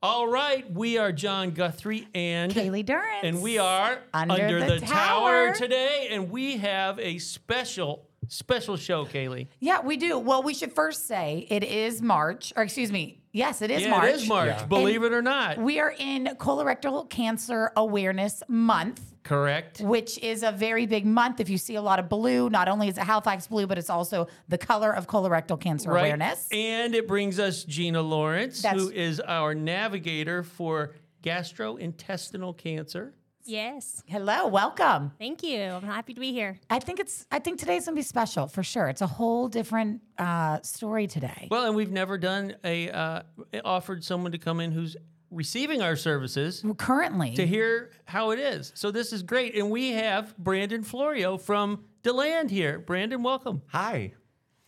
All right, we are John Guthrie and Kaylee Durrance. and we are Under the Tower. today, and we have a special special show, Kaylee. Yeah, we do. Well, we should first say it is March, or excuse me. Yes, it is yeah, March. it is March. Yeah. Believe it or not, We are in Colorectal Cancer Awareness Month, correct. which is a very big month. If you see a lot of blue, not only is it Halifax blue, but it's also the color of colorectal cancer Right, awareness. and it brings us Gina Lawrence, That's- who is our navigator for gastrointestinal cancer. Yes. Hello, welcome. Thank you. I'm happy to be here. I think it's. I think today's gonna be special for sure. It's a whole different uh, story today. Well, and we've never done a uh, offered someone to come in who's receiving our services Currently, to hear how it is. So this is great, and we have Brandon Florio from Deland here. Brandon, welcome. Hi.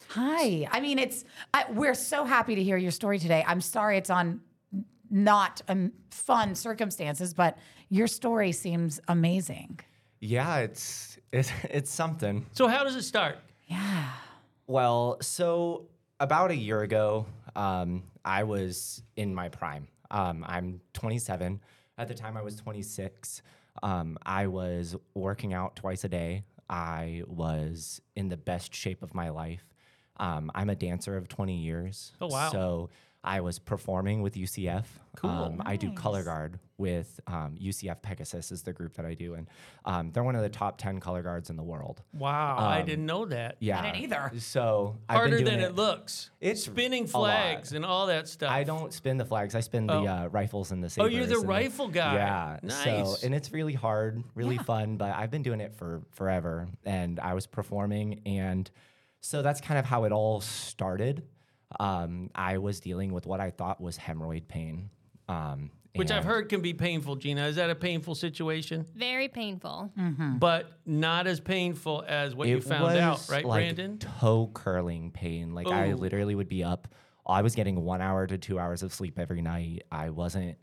Hi. I mean, it's I, we're so happy to hear your story today. I'm sorry it's on not um, fun circumstances, but your story seems amazing. Yeah, it's it's it's something. So how does it start? Yeah. Well, so about a year ago, um, I was in my prime. Um, I'm 27. At the time, I was 26. Um, I was working out twice a day. I was in the best shape of my life. Um, I'm a dancer of 20 years. Oh, wow. So I was performing with UCF. Cool. Um, I do color guard with um, UCF Pegasus is the group that I do, and um, they're one of the top 10 color guards in the world. Wow, I Um, didn't know that. Yeah, I didn't either. So I've Harder been doing than it, looks. It's spinning flags and all that stuff. I don't spin the flags. I spin Oh. the uh, rifles and the Oh, you're the and rifle guy. Yeah. Nice. So and it's really hard, really Yeah. fun, but I've been doing it for forever. And I was performing, and so that's kind of how it all started. Um, I was dealing with what I thought was hemorrhoid pain. Um, Which I've heard can be painful, Gina. Is that a painful situation? Very painful. But not as painful as what you found was out, right, like Brandon? Toe curling pain. Like I literally would be up. I was getting one hour to two hours of sleep every night. I wasn't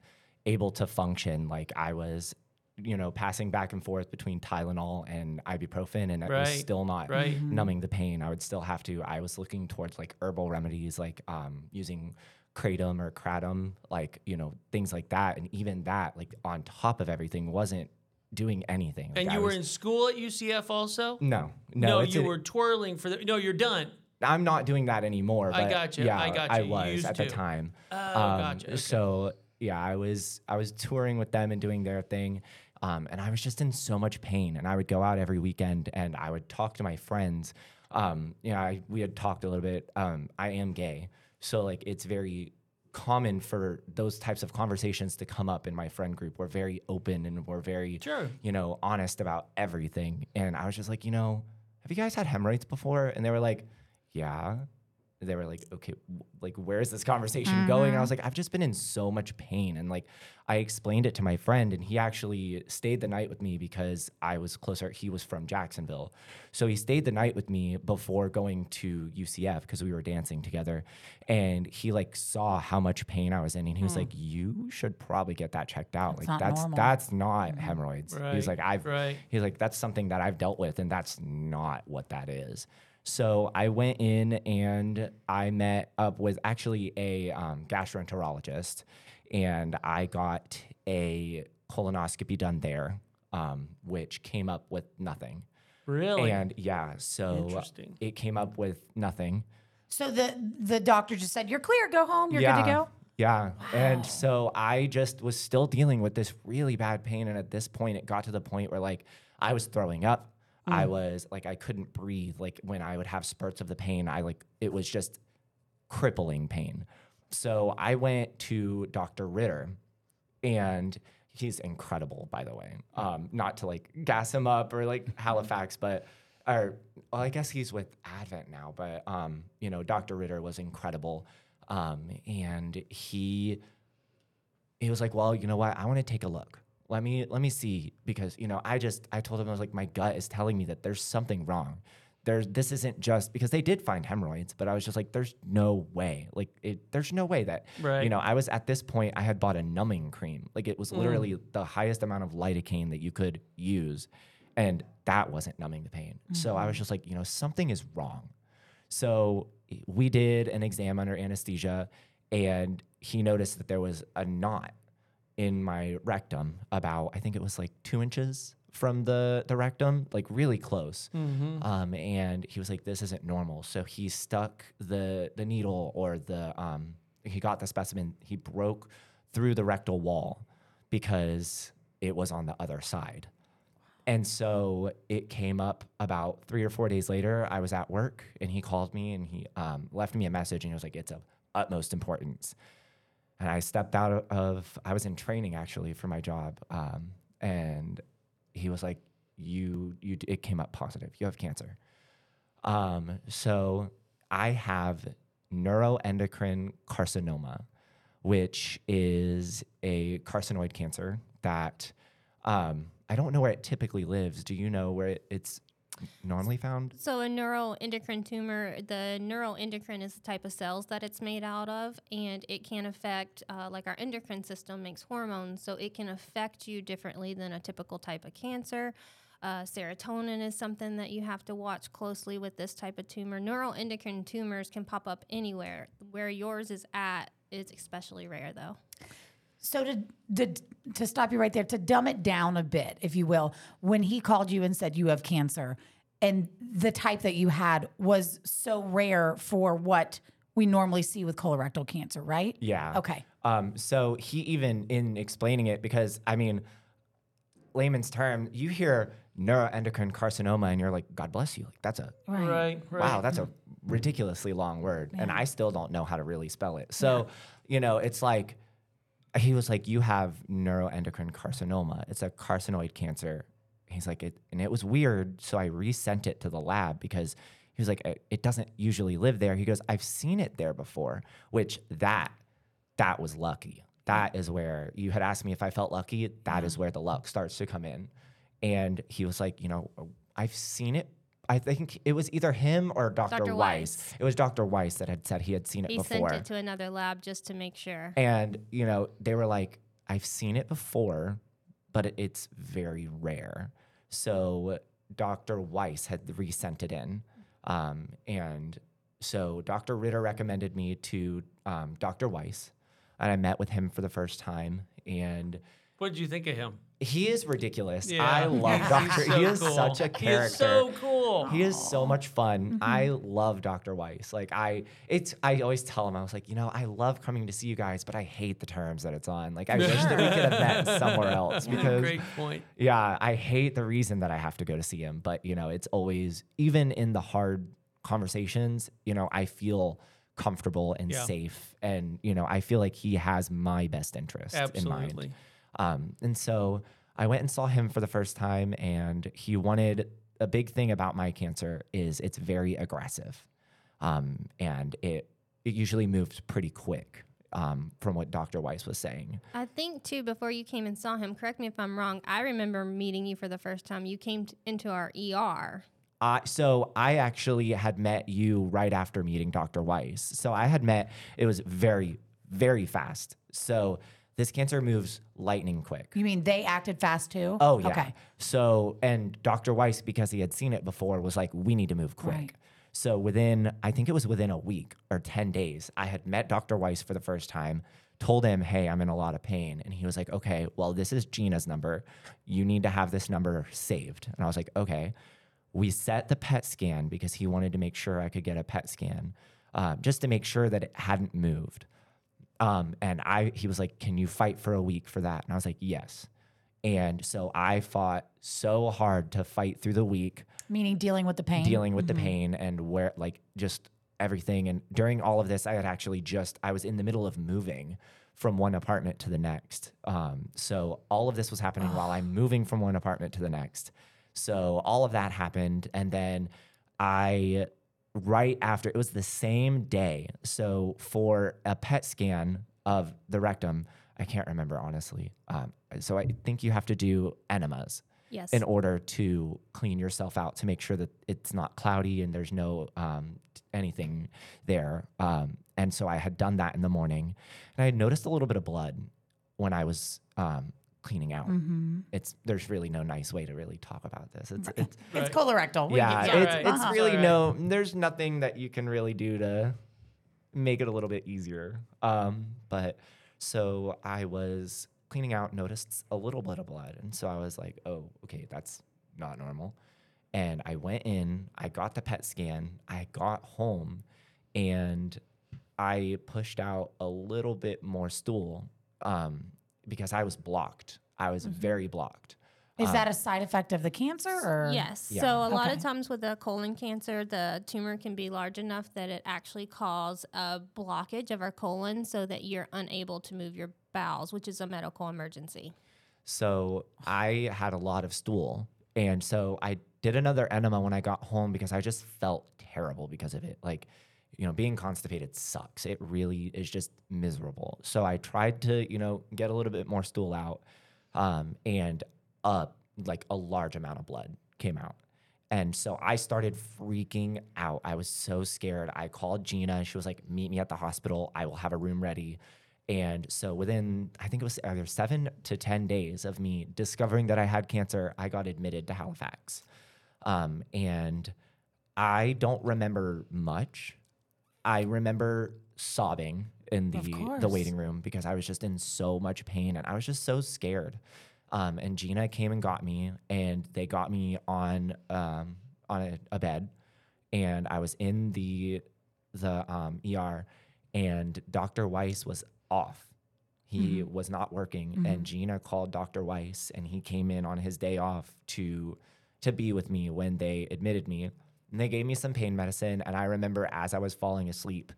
able to function. Like I was, you know, passing back and forth between Tylenol and ibuprofen, and it Right, was still not right. numbing the pain. I would still have to. I was looking towards like herbal remedies, like um, using kratom or kratom, like you know things like that. And even that, like on top of everything, wasn't doing anything. Like, And I you were was- in school at UCF also? no, no, it's you an- were twirling for the. No, you're done. I'm not doing that anymore. I got you. Yeah, I got you. I You was used at the time. Oh, Um, gotcha. Okay. So yeah, I was I was touring with them and doing their thing, um, and I was just in so much pain. And I would go out every weekend and I would talk to my friends. Um, you know, I, we had talked a little bit. Um, I am gay, so like it's very common for those types of conversations to come up in my friend group. We're very open and we're very Sure. you know honest about everything. And I was just like, you know, have you guys had hemorrhoids before? And they were like, yeah they were like, okay, w- like where is this conversation going? And I mm-hmm. was like, I've just been in so much pain. And like, I explained it to my friend, and he actually stayed the night with me because I was closer. He was from Jacksonville. So he stayed the night with me before going to UCF because we were dancing together. And he like saw how much pain I was in. And he was hmm. like, you should probably get that checked out. That's like, not that's, normal." that's not mm-hmm. hemorrhoids. Right, He's like, I've, right. He's like, that's something that I've dealt with, and that's not what that is. So I went in and I met up with actually a um, gastroenterologist, and I got a colonoscopy done there, um, which came up with nothing. Really? And yeah, so Interesting. it came up with nothing. So the the doctor just said, "You're clear. Go home. You're yeah, good to go." Yeah. And so I just was still dealing with this really bad pain. And at this point, it got to the point where like I was throwing up. I was like, I couldn't breathe. Like when I would have spurts of the pain, I like, it was just crippling pain. So I went to Dr. Ritter and he's incredible, by the way. Um, not to like gas him up or like Halifax, but or well, I guess he's with Advent now, but um, you know, Dr. Ritter was incredible. Um, and he he was like, Well, you know what, I want to take a look. Let me let me see because you know, I just I told him I was like, my gut is telling me that there's something wrong. There's this isn't just because they did find hemorrhoids, but I was just like, there's no way. Like it there's no way that Right. you know, I was at this point, I had bought a numbing cream. Like it was literally mm. the highest amount of lidocaine that you could use. And that wasn't numbing the pain. So I was mm-hmm. just like, you know, something is wrong. So eh, we did an exam under anesthesia and he noticed that there was a knot in my rectum about I think it was like two inches from the the rectum, like really close. Um, and he was like, "This isn't normal." So he stuck the the needle or the um, he got the specimen. He broke through the rectal wall because it was on the other side. And so it came up about three or four days later. I was at work and he called me and he um, left me a message and he was like, It's of utmost importance. And I stepped out of, I was in training actually for my job. Um, and he was like, You, you, it came up positive. You have cancer. Um, so I have neuroendocrine carcinoma, which is a carcinoid cancer that um, I don't know where it typically lives. Do you know where it, it's normally found? So a neuroendocrine tumor, the neuroendocrine is the type of cells that it's made out of, and it can affect, uh, like our endocrine system makes hormones, so it can affect you differently than a typical type of cancer. Uh, serotonin is something that you have to watch closely with this type of tumor. Neuroendocrine tumors can pop up anywhere. Where yours is at is especially rare, though. So to, to to stop you right there, to dumb it down a bit, if you will, when he called you and said you have cancer, and the type that you had was so rare for what we normally see with colorectal cancer, right? Yeah. Okay. Um, so he even in explaining it, because I mean, layman's term, you hear neuroendocrine carcinoma and you're like, God bless you. Like that's a Right. Right, right. wow, that's a ridiculously long word. And I still don't know how to really spell it. So, you know, it's like he was like, You have neuroendocrine carcinoma. It's a carcinoid cancer. He's like, it and it was weird. So I resent it to the lab because he was like, "It- it doesn't usually live there. He goes, I've seen it there before, which that that was lucky. That is where you had asked me if I felt lucky. That is mm-hmm. where the luck starts to come in. And he was like, you know, I've seen it. I think it was either him or Dr. Dr. Weiss. Weiss. It was Dr. Weiss that had said he had seen it He before. sent it to another lab just to make sure. and, you know, they were like, I've seen it before, but it, it's very rare. So Dr. Weiss had resent it in. Um, and so Dr. Ritter recommended me to um, Dr. Weiss. And I met with him for the first time. And What did you think of him? he is ridiculous. Yeah. I love Dr. so he is cool. such a character. He is so cool. He is so much fun. Mm-hmm. I love Dr. Weiss. Like I it's I always tell him, I was like, you know, I love coming to see you guys, but I hate the terms that it's on. Like I wish that we could have met somewhere else because Great point. yeah, I hate the reason that I have to go to see him. But you know, it's always even in the hard conversations, you know, I feel comfortable and Yeah. safe. And, you know, I feel like he has my best interest in mind. Um, and so I went and saw him for the first time, and he wanted a big thing about my cancer is it's very aggressive, um, and it it usually moves pretty quick. Um, from what Dr. Weiss was saying, I think too. Before you came and saw him, correct me if I'm wrong. I remember meeting you for the first time. You came t- into our ER. Uh, so I actually had met you right after meeting Dr. Weiss. So I had met, it was very, very fast. So this cancer moves lightning quick. You mean they acted fast too? Oh, yeah. Okay. So, and Dr. Weiss, because he had seen it before, was like, we need to move quick. Right. So within, I think it was within a week or 10 days, I had met Dr. Weiss for the first time, told him, hey, I'm in a lot of pain. And he was like, okay, well, this is Gina's number. You need to have this number saved. And I was like, okay. We set the PET scan because he wanted to make sure I could get a PET scan uh, just to make sure that it hadn't moved. Um, and I, he was like, "Can you fight for a week for that?" And I was like, "Yes." And so I fought so hard to fight through the week, Meaning dealing with the pain. dealing with the pain and where, like, just everything. And during all of this, I had actually just, I was in the middle of moving from one apartment to the next. Um, so all of this was happening while I'm moving from one apartment to the next. So all of that happened. And then I, right after, it was the same day. So for a PET scan of the rectum, I can't remember honestly. Um, so I think you have to do enemas Yes. in order to clean yourself out to make sure that it's not cloudy and there's no um, anything there. Um, and so I had done that in the morning, and I had noticed a little bit of blood when I was um, cleaning out. Mm-hmm. It's there's really no nice way to really talk about this. It's, it's It's Right. colorectal. We yeah, it's right. it's Uh-huh. really It's no. There's nothing that you can really do to make it a little bit easier. Um, but so I was cleaning out, noticed a little bit of blood. And so I was like, oh, okay, that's not normal. And I went in, I got the PET scan, I got home, and I pushed out a little bit more stool um, because I was blocked. I was mm-hmm. very blocked. Is that um, a side effect of the cancer or Yes. Yeah. So a lot of times with a colon cancer, the tumor can be large enough that it actually cause a blockage of our colon so that you're unable to move your bowels, which is a medical emergency. So I had a lot of stool. And so I did another enema when I got home because I just felt terrible because of it. Like, you know, being constipated sucks. It really is just miserable. So I tried to, you know, get a little bit more stool out. Um, and uh, like a large amount of blood came out. And so I started freaking out. I was so scared. I called Gina. She was like, meet me at the hospital. I will have a room ready. And so within, I think it was either seven to 10 days of me discovering that I had cancer, I got admitted to Halifax. Um, and I don't remember much. I remember sobbing in the, the waiting room because I was just in so much pain and I was just so scared. Um, and Gina came and got me, and they got me on um, on a, a bed, and I was in the the um, ER, and Dr. Weiss was off. He was not working, and Gina called Dr. Weiss, and he came in on his day off to to be with me when they admitted me. And they gave me some pain medicine, and I remember as I was falling asleep,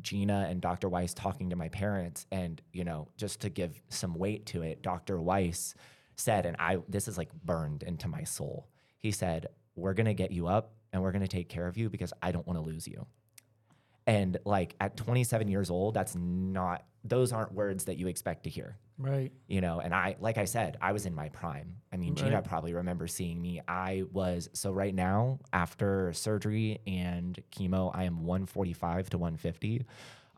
Gina and Dr. Weiss talking to my parents, and you know, just to give some weight to it, Dr. Weiss said, and I this is like burned into my soul. He said, "We're gonna get you up, and we're gonna take care of you because I don't want to lose you." And like at 27 years old, that's not those aren't words that you expect to hear Right. you know and i like i said i was in my prime i mean gina probably remembers seeing me i was so right now after surgery and chemo i am 145 to 150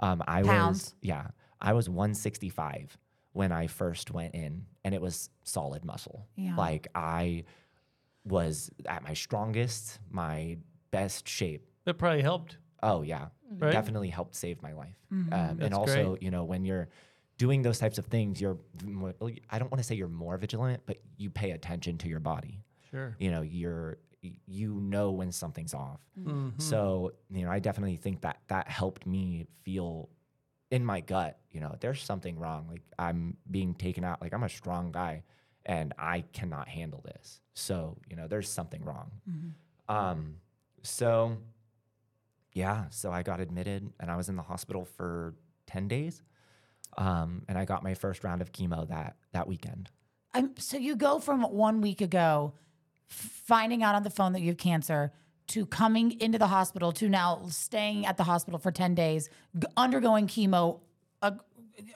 um i was Pounds. yeah i was 165 when i first went in and it was solid muscle Yeah. like i was at my strongest my best shape That probably helped. Oh yeah, Right. definitely helped save my life. Um, That's and also, great. you know, when you're doing those types of things, you're more, I don't want to say you're more vigilant, but you pay attention to your body. Sure. You know, you're you know when something's off. Mhm. So you know, I definitely think that that helped me feel in my gut. You know, there's something wrong. Like I'm being taken out. Like I'm a strong guy, and I cannot handle this. So you know, there's something wrong. Um, so yeah, so I got admitted and I was in the hospital for 10 days. Um, and I got my first round of chemo that that weekend. I'm, so you go from one week ago finding out on the phone that you have cancer to coming into the hospital to now staying at the hospital for 10 days, g- undergoing chemo uh,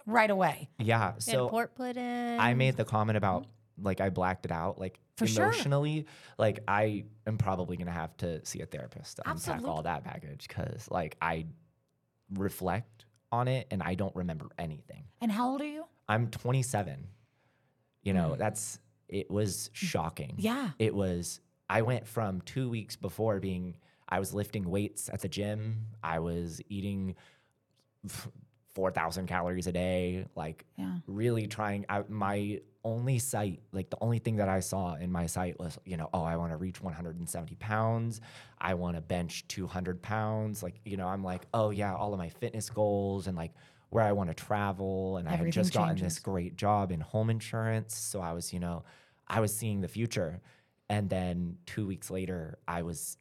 right away. Yeah, so port put in. I made the comment about like I blacked it out like For sure. emotionally like I am probably going to have to see a therapist to unpack Absolutely. all that baggage cuz like I reflect on it and I don't remember anything. And how old are you? I'm 27. You know, mm. that's it was mm. shocking. Yeah. It was I went from 2 weeks before being I was lifting weights at the gym. I was eating 4,000 calories a day, like Yeah. really trying out my only sight, like the only thing that I saw in my sight was, you know, oh, I want to reach 170 pounds. I want to bench 200 pounds. Like, you know, I'm like, oh, yeah, all of my fitness goals and like where I want to travel. And I had Everything just gotten changes. this great job in home insurance. So I was, you know, I was seeing the future. And then two weeks later, I was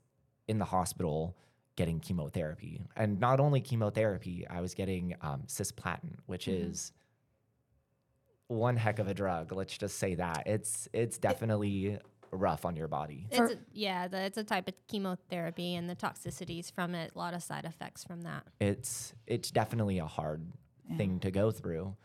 in the hospital getting chemotherapy. And not only chemotherapy, I was getting um, cisplatin, which Mm-hmm. is one heck of a drug. Let's just say that it's it's definitely rough on your body. It's a, yeah, the, it's a type of chemotherapy, and the toxicities from it. A lot of side effects from that. It's it's definitely a hard thing to go through.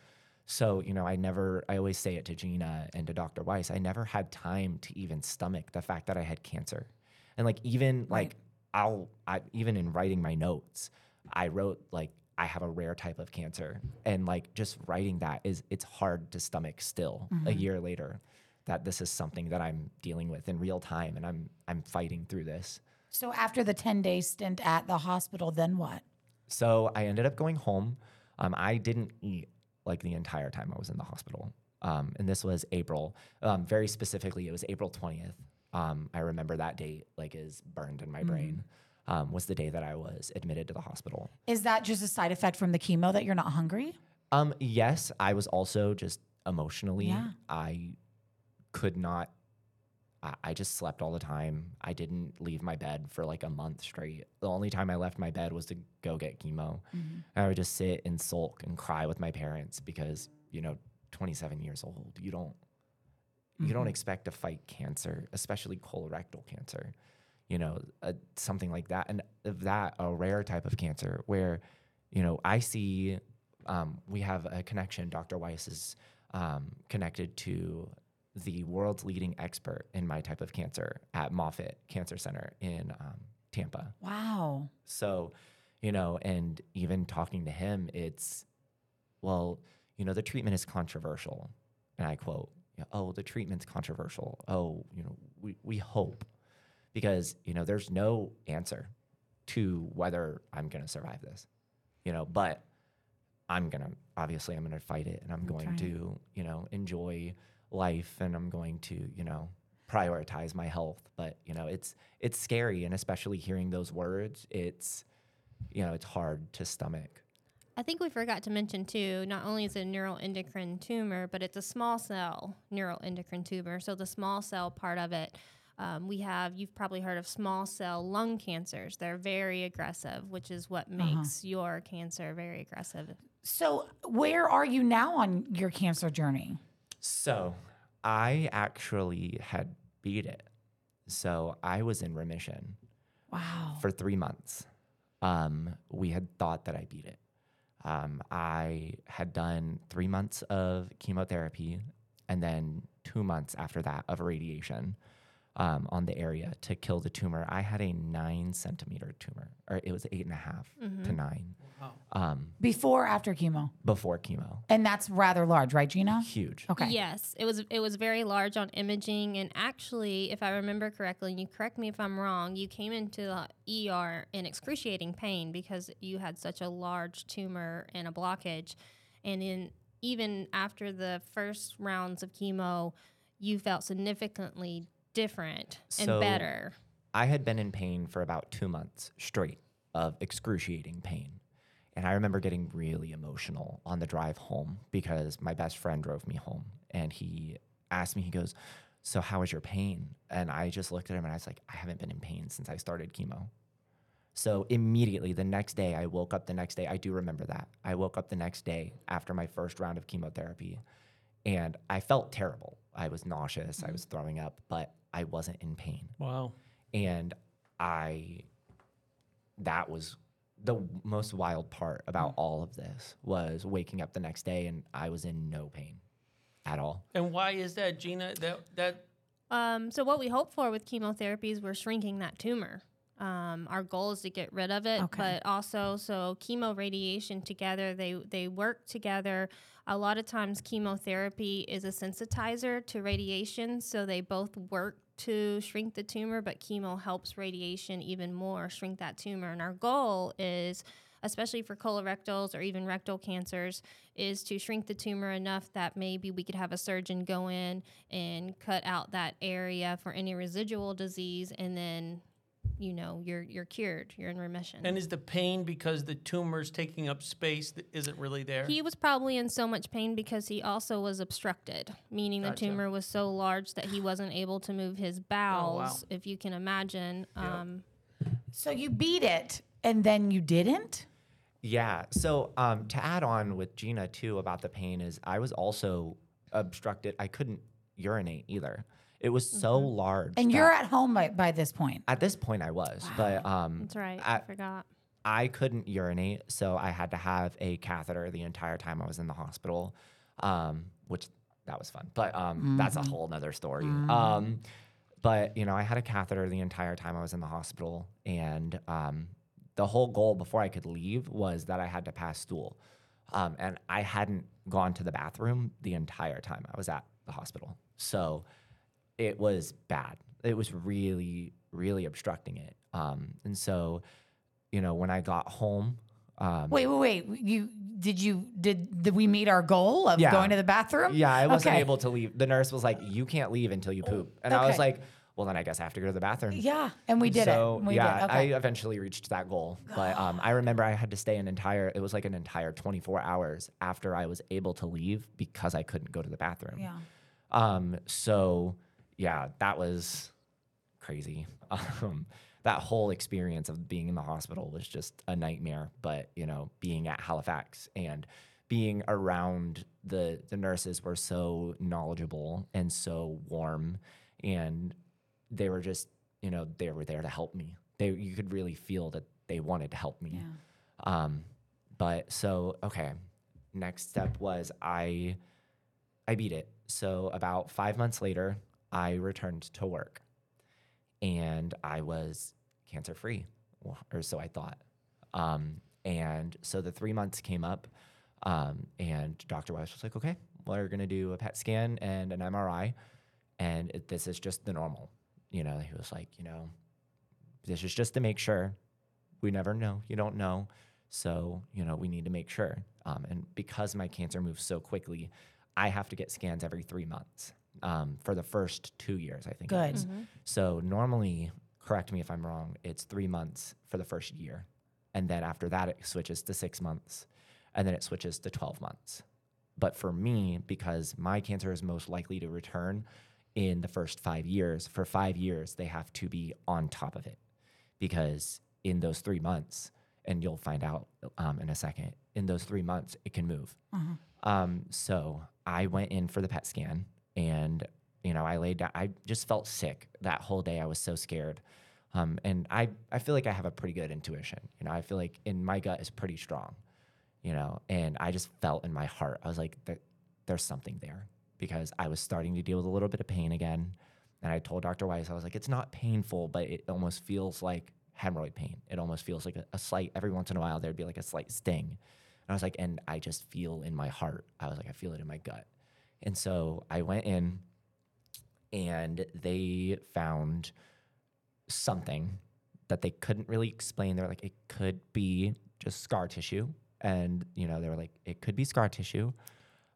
So you know, I never. I always say it to Gina and to Dr. Weiss. I never had time to even stomach the fact that I had cancer, and like even like I'll I, even in writing my notes, I wrote like I have a rare type of cancer, and like just writing that is it's hard to stomach still a year later. That this is something that I'm dealing with in real time, and I'm I'm fighting through this. So after the 10 day stint at the hospital, then what? So I ended up going home. Um, I didn't eat like the entire time I was in the hospital. Um, and this was April. Um, very specifically, it was April 20th. Um, I remember that date like is burned in my brain. Um, was the day that I was admitted to the hospital. Is that just a side effect from the chemo that you're not hungry? Um, yes, I was also just emotionally. Yeah. I could not. I, I just slept all the time. I didn't leave my bed for like a month straight. The only time I left my bed was to go get chemo. I would just sit and sulk and cry with my parents because you know, 27 years old, you don't you don't expect to fight cancer, especially colorectal cancer. You know, uh, something like that, and of that a rare type of cancer where, you know, I see um, we have a connection. Dr. Weiss is um, connected to the world's leading expert in my type of cancer at Moffitt Cancer Center in um, Tampa. Wow. So, you know, and even talking to him, it's, well, you know, the treatment is controversial. And I quote, you know, oh, the treatment's controversial. Oh, you know, we, we hope because, you know, there's no answer to whether I'm going to survive this, you know, but I'm going to, obviously, I'm going to fight it and I'm going right. to, you know, enjoy life and I'm going to, you know, prioritize my health. But, you know, it's, it's scary. And especially hearing those words, it's, you know, it's hard to stomach. I think we forgot to mention too. Not only is it a neuroendocrine tumor, but it's a small cell neuroendocrine tumor. So the small cell part of it, um, we have. You've probably heard of small cell lung cancers. They're very aggressive, which is what makes your cancer very aggressive. So, where are you now on your cancer journey? So I actually had beat it. So I was in remission Wow. for three months. Um, we had thought that I beat it. Um, I had done three months of chemotherapy and then two months after that of radiation um, on the area to kill the tumor. I had a nine centimeter tumor, or it was eight and a half to nine um, Before, after chemo, before chemo. and that's rather large, right, Gina? Huge. Okay. Yes, it was it was very large on imaging, and actually, if I remember correctly, and you correct me if I'm wrong, you came into the ER in excruciating pain because you had such a large tumor and a blockage, and in even after the first rounds of chemo, you felt significantly different and So- better. I had been in pain for about two months straight of excruciating pain. And I remember getting really emotional on the drive home because my best friend drove me home and he asked me, he goes, So, how is your pain? And I just looked at him and I was like, I haven't been in pain since I started chemo. So, immediately the next day, I woke up the next day. I do remember that. I woke up the next day after my first round of chemotherapy and I felt terrible. I was nauseous, I mm-hmm. was throwing up, but I wasn't in pain Wow. and I that was the most wild part about all of this was waking up the next day and I was in no pain at all. And why is that, Gina? That that Um, so what we hope for with chemotherapy is we're shrinking that tumor. Um, our goal is to get rid of it, Okay. but also so chemo radiation together they they work together. A lot of times chemotherapy is a sensitizer to radiation, so they both work to shrink the tumor, but chemo helps radiation even more shrink that tumor. And our goal is especially for colorectals or even rectal cancers, is to shrink the tumor enough that maybe we could have a surgeon go in and cut out that area for any residual disease, and then, you know, you're you're cured, you're in remission. and is the pain because the tumor's taking up space that isn't really there? he was probably in so much pain because he also was obstructed, meaning Gotcha. the tumor was so large that he wasn't able to move his bowels, if you can imagine. Um, So you beat it, and then you didn't. Yeah. So um, to add on with Gina too about the pain is I was also obstructed. I couldn't urinate either. It was so large. And you're at home by, by this point. at this point I was, but um, that's right. I at- forgot. I couldn't urinate, so I had to have a catheter the entire time I was in the hospital, um, which that was fun. But um, that's a whole nother story. Um, but you know, I had a catheter the entire time I was in the hospital, and um, the whole goal before I could leave was that I had to pass stool, um, and I hadn't gone to the bathroom the entire time I was at the hospital. So it was bad. It was really, really obstructing it. Um, and so, you know, when I got home, Um, Wait, wait, wait. You did you did, did we meet our goal of Yeah. going to the bathroom? Yeah, I wasn't Okay. able to leave. The nurse was like, "You can't leave until you poop," and I was like, "Well, then I guess I have to go to the bathroom." Yeah, and we did so, it. We yeah, did. Okay. I eventually reached that goal. But um, I remember I had to stay an entire. It was like an entire 24 hours after I was able to leave because I couldn't go to the bathroom. yeah. Um, so yeah, that was crazy. Um, that whole experience of being in the hospital was just a nightmare. But you know, being at Halifax and being around the the nurses were so knowledgeable and so warm, and they were just you know they were there to help me. They you could really feel that they wanted to help me. Yeah. Um, but so okay, next step was I I beat it. So about five months later, I returned to work, and I was cancer free, or so I thought. Um, and so the three months came up, um, and Dr. Weiss was like, "Okay, we're gonna do a PET scan and an MRI, and it, this is just the normal." You know, he was like, "You know, this is just to make sure. We never know. You don't know." So, you know, we need to make sure. Um, and because my cancer moves so quickly, I have to get scans every three months um, for the first two years, I think. it Good. is. So, normally, correct me if I'm wrong, it's three months for the first year. And then after that, it switches to six months. And then it switches to 12 months. But for me, because my cancer is most likely to return in the first five years, for five years, they have to be on top of it. Because in those three months, and you'll find out um, in a second, in those three months, it can move. Um, so I went in for the PET scan and, you know, I laid down, I just felt sick that whole day. I was so scared. Um, and I, I feel like I have a pretty good intuition. You know, I feel like in my gut is pretty strong, you know, and I just felt in my heart, I was like, there, there's something there because I was starting to deal with a little bit of pain again. And I told Dr. Weiss, I was like, it's not painful, but it almost feels like hemorrhoid pain. It almost feels like a, a slight, every once in a while, there'd be like a slight sting. And I was like, and I just feel in my heart, I was like, I feel it in my gut. And so I went in and they found something that they couldn't really explain. They're like, it could be just scar tissue. And, you know, they were like, it could be scar tissue.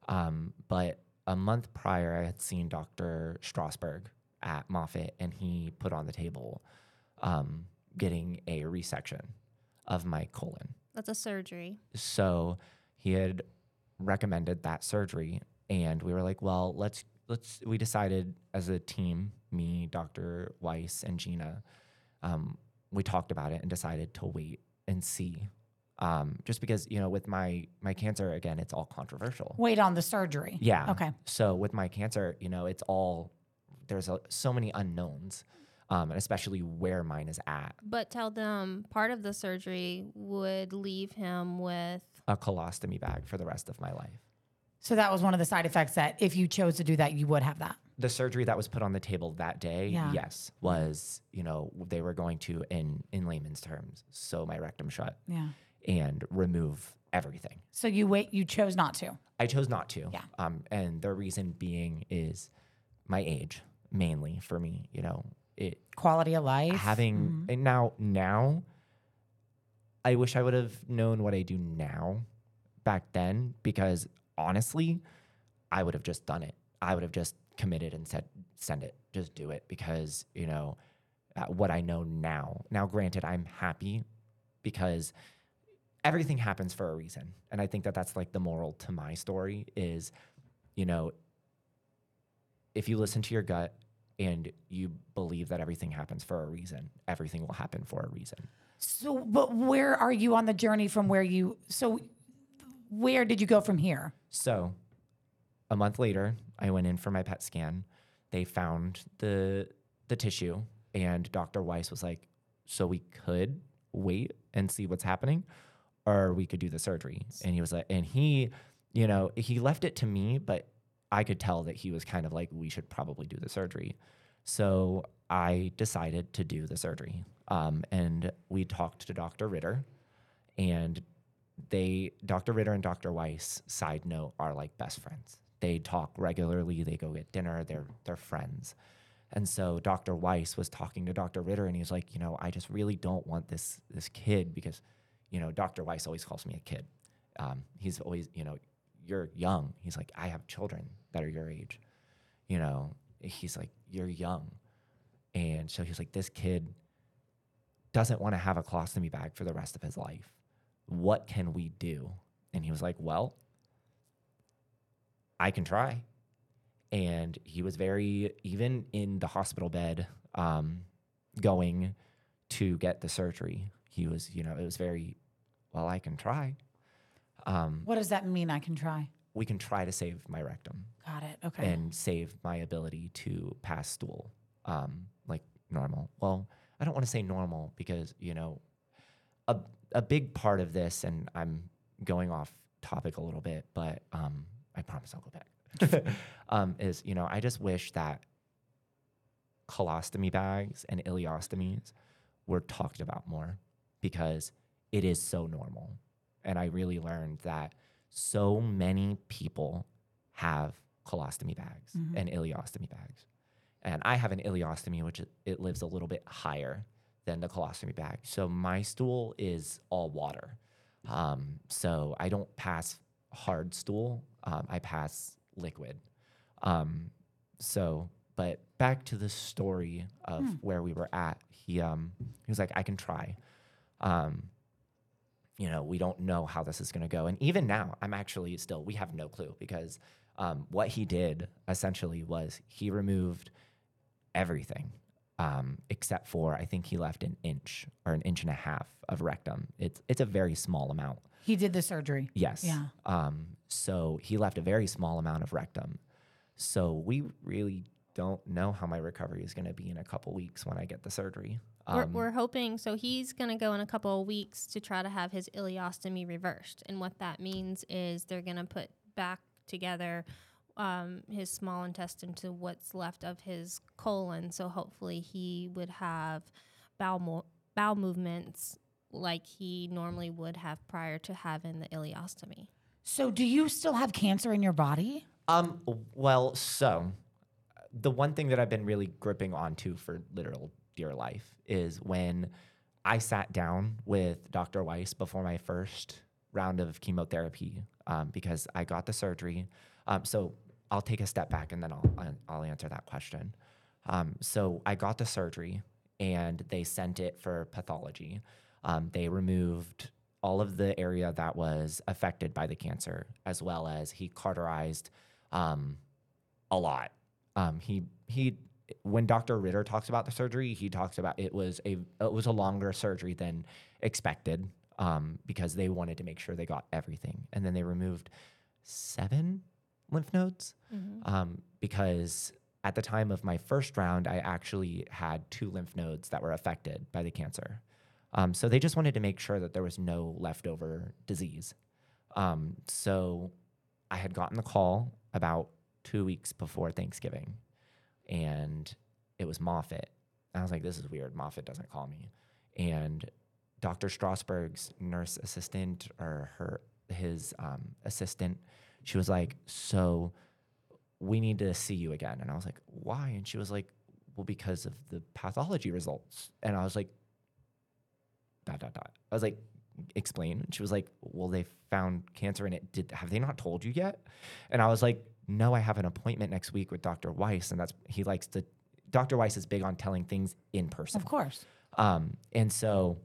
Um, but a month prior, I had seen Dr. Strosberg at Moffitt, and he put on the table um, getting a resection of my colon. That's a surgery. So he had recommended that surgery, and we were like, well, let's let's. We decided as a team, me, Dr. Weiss, and Gina, um, we talked about it and decided to wait and see. Um, just because you know, with my my cancer, again, it's all controversial. Wait on the surgery. Yeah. Okay. So with my cancer, you know, it's all there's a, so many unknowns, um, and especially where mine is at. But tell them part of the surgery would leave him with A colostomy bag for the rest of my life. So that was one of the side effects that if you chose to do that, you would have that. the surgery that was put on the table that day, Yeah. yes, was you know they were going to in in layman's terms sew my rectum shut Yeah. and remove everything. So you wait. You chose not to. I chose not to. Yeah. Um, and the reason being is my age, mainly for me. You know, it Quality of life. having and now now. I wish I would have known what I do now, back then, because honestly, I would have just done it. I would have just committed and said, send it, just do it because, you know, uh, what I know now. Now, granted, I'm happy because everything happens for a reason. And I think that that's like the moral to my story is, you know, if you listen to your gut and you believe that everything happens for a reason, everything will happen for a reason. So, but where are you on the journey from where you? So, where did you go from here? So, a month later, I went in for my PET scan. They found the the tissue, and Dr. Weiss was like, "So we could wait and see what's happening, or we could do the surgery." And he was like, and he, you know, he left it to me, but I could tell that he was kind of like, "We should probably do the surgery." So I decided to do the surgery, um, and we talked to Dr. Ritter, and they Dr. Ritter and Dr. Weiss, side note, are like best friends. They talk regularly, they go get dinner, they're they're friends. And so Dr. Weiss was talking to Dr. Ritter and he was like, you know, I just really don't want this this kid because you know, Dr. Weiss always calls me a kid. Um, he's always, you know, you're young. He's like, I have children that are your age. You know, he's like, you're young. And so he's like, this kid doesn't want to have a colostomy bag for the rest of his life. What can we do? And he was like, well, I can try. And he was very, even in the hospital bed, um, going to get the surgery, he was, you know, it was very, well, I can try. Um, What does that mean? I can try. we can try to save my rectum Got it. Okay. and save my ability to pass stool um, like normal. Well, I don't want to say normal because, you know, a, a big part of this, and I'm going off topic a little bit, but um, I promise I'll go back, um, is, you know, I just wish that colostomy bags and ileostomies were talked about more because it is so normal. And I really learned that so many people have colostomy bags and ileostomy bags. And I have an ileostomy, which it lives a little bit higher than the colostomy bag. So my stool is all water. Um, so I don't pass hard stool, um, I pass liquid. Um, so, but back to the story of where we were at, he, um, he was like, I can try. Um, you know, we don't know how this is going to go. And even now, I'm actually still, we have no clue because um, what he did essentially was he removed everything um, except for I think he left an inch or an inch and a half of rectum. It's it's a very small amount. he did the surgery. Yes. Yeah. Um, so he left a very small amount of rectum. So we really don't know how my recovery is going to be in a couple weeks when I get the surgery. we're, Um, we're hoping so he's going to go in a couple of weeks to try to have his ileostomy reversed and what that means is they're going to put back together um, his small intestine to what's left of his colon so hopefully he would have bowel, mo- bowel movements like he normally would have prior to having the ileostomy So, do you still have cancer in your body? Um, well, so the one thing that I've been really gripping onto for literal dear life is when I sat down with Dr. Weiss before my first round of chemotherapy um, because I got the surgery. Um, so I'll take a step back and then I'll I'll- answer that question. Um, so I got the surgery and they sent it for pathology. Um, they removed all of the area that was affected by the cancer, as well as he cauterized um, a lot. Um, he he when Dr. Ritter talks about the surgery, he talks about it was a it was a longer surgery than expected um, because they wanted to make sure they got everything, and then they removed seven lymph nodes um, because at the time of my first round, I actually had two lymph nodes that were affected by the cancer. Um, so they just wanted to make sure that there was no leftover disease. Um, so I had gotten the call about two weeks before Thanksgiving, and it was Moffitt. I was like, this is weird. Moffitt doesn't call me. And Dr. Strosberg's nurse assistant or her his um, assistant, she was like, so we need to see you again. And I was like, why? And she was like, well, because of the pathology results. And I was like, dot, dot, dot. I was like, explain. And she was like, well, they found cancer in it. Did, have they not told you yet? And I was like, no, I have an appointment next week with Dr. Weiss. And that's, he likes to, Dr. Weiss is big on telling things in person. Of course. Um, and so,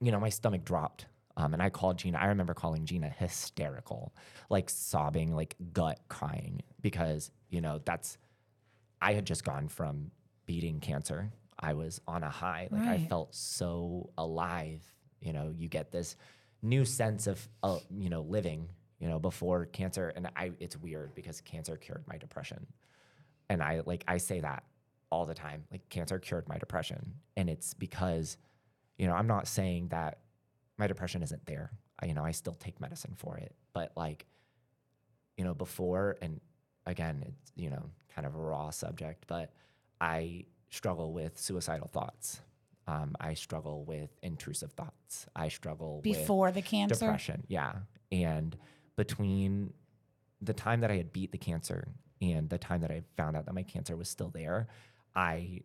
you know, my stomach dropped. Um, and I called Gina. I remember calling Gina hysterical, like sobbing, like gut crying, because, you know, that's, I had just gone from beating cancer. I was on a high. Like I felt so alive. You know, you get this new sense of, uh, you know, living, you know, before cancer. And I, it's weird because cancer cured my depression. And I like, I say that all the time. Like cancer cured my depression. And it's because, you know, I'm not saying that my depression isn't there. I, you know, I still take medicine for it. But like, you know, before, and again, it's, you know, kind of a raw subject, but I struggle with suicidal thoughts. Um, I struggle with intrusive thoughts. I struggle with Before the cancer? depression. Yeah. And between the time that I had beat the cancer and the time that I found out that my cancer was still there, I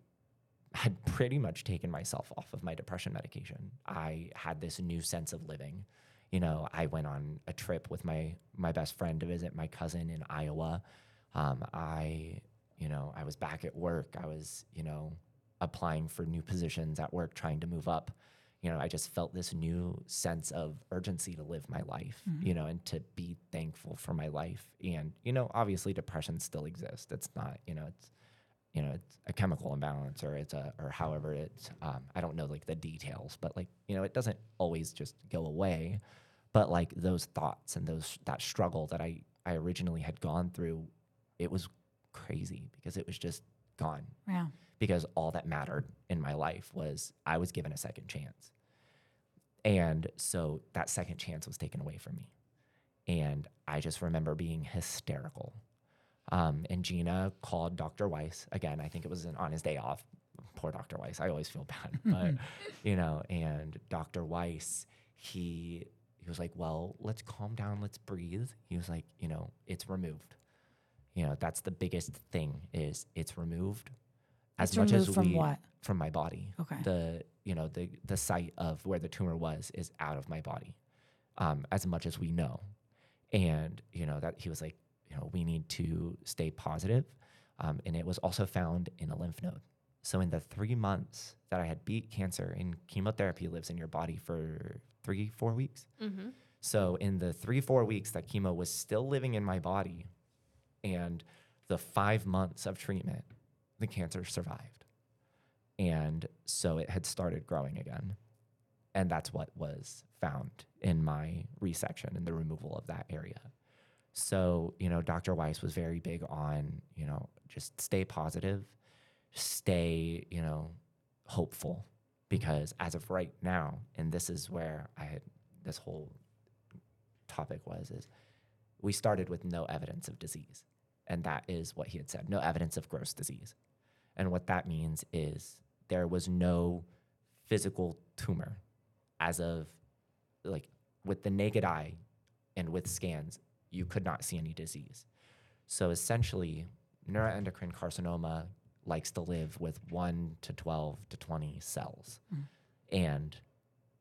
had pretty much taken myself off of my depression medication. I had this new sense of living. You know, I went on a trip with my my best friend to visit my cousin in Iowa. Um, I, you know, I was back at work. I was, you know, applying for new positions at work, trying to move up. You know, I just felt this new sense of urgency to live my life, you know, and to be thankful for my life. And, you know, obviously depression still exists. It's not, you know, it's, you know, it's a chemical imbalance or it's a, or however it's, um, I don't know like the details, but like, you know, it doesn't always just go away. But like those thoughts and those, that struggle that I, I originally had gone through, it was crazy because it was just gone Yeah. because all that mattered in my life was I was given a second chance. And so that second chance was taken away from me. And I just remember being hysterical. Um, and Gina called Dr. Weiss again. I think it was an, on his day off. Poor Dr. Weiss. I always feel bad, but you know. And Dr. Weiss, he he was like, "Well, let's calm down. Let's breathe." He was like, "You know, it's removed. You know, that's the biggest thing is it's removed. As It's much as from we what? from my body. Okay. The you know the the site of where the tumor was is out of my body, um, as much as we know, and you know that he was like, you know, we need to stay positive, um, and it was also found in a lymph node. So in the three months that I had beat cancer, and chemotherapy lives in your body for three four weeks. Mm-hmm. So in the three, four weeks that chemo was still living in my body and the five months of treatment, the cancer survived. And so it had started growing again. And that's what was found in my resection and the removal of that area. So, you know, Dr. Weiss was very big on, you know, just stay positive, stay, you know, hopeful. Because as of right now, and this is where I had this whole topic was is we started with no evidence of disease. And that is what he had said no evidence of gross disease. And what that means is there was no physical tumor as of like with the naked eye and with scans, you could not see any disease. So essentially, neuroendocrine carcinoma likes to live with 1 to 12 to 20 cells and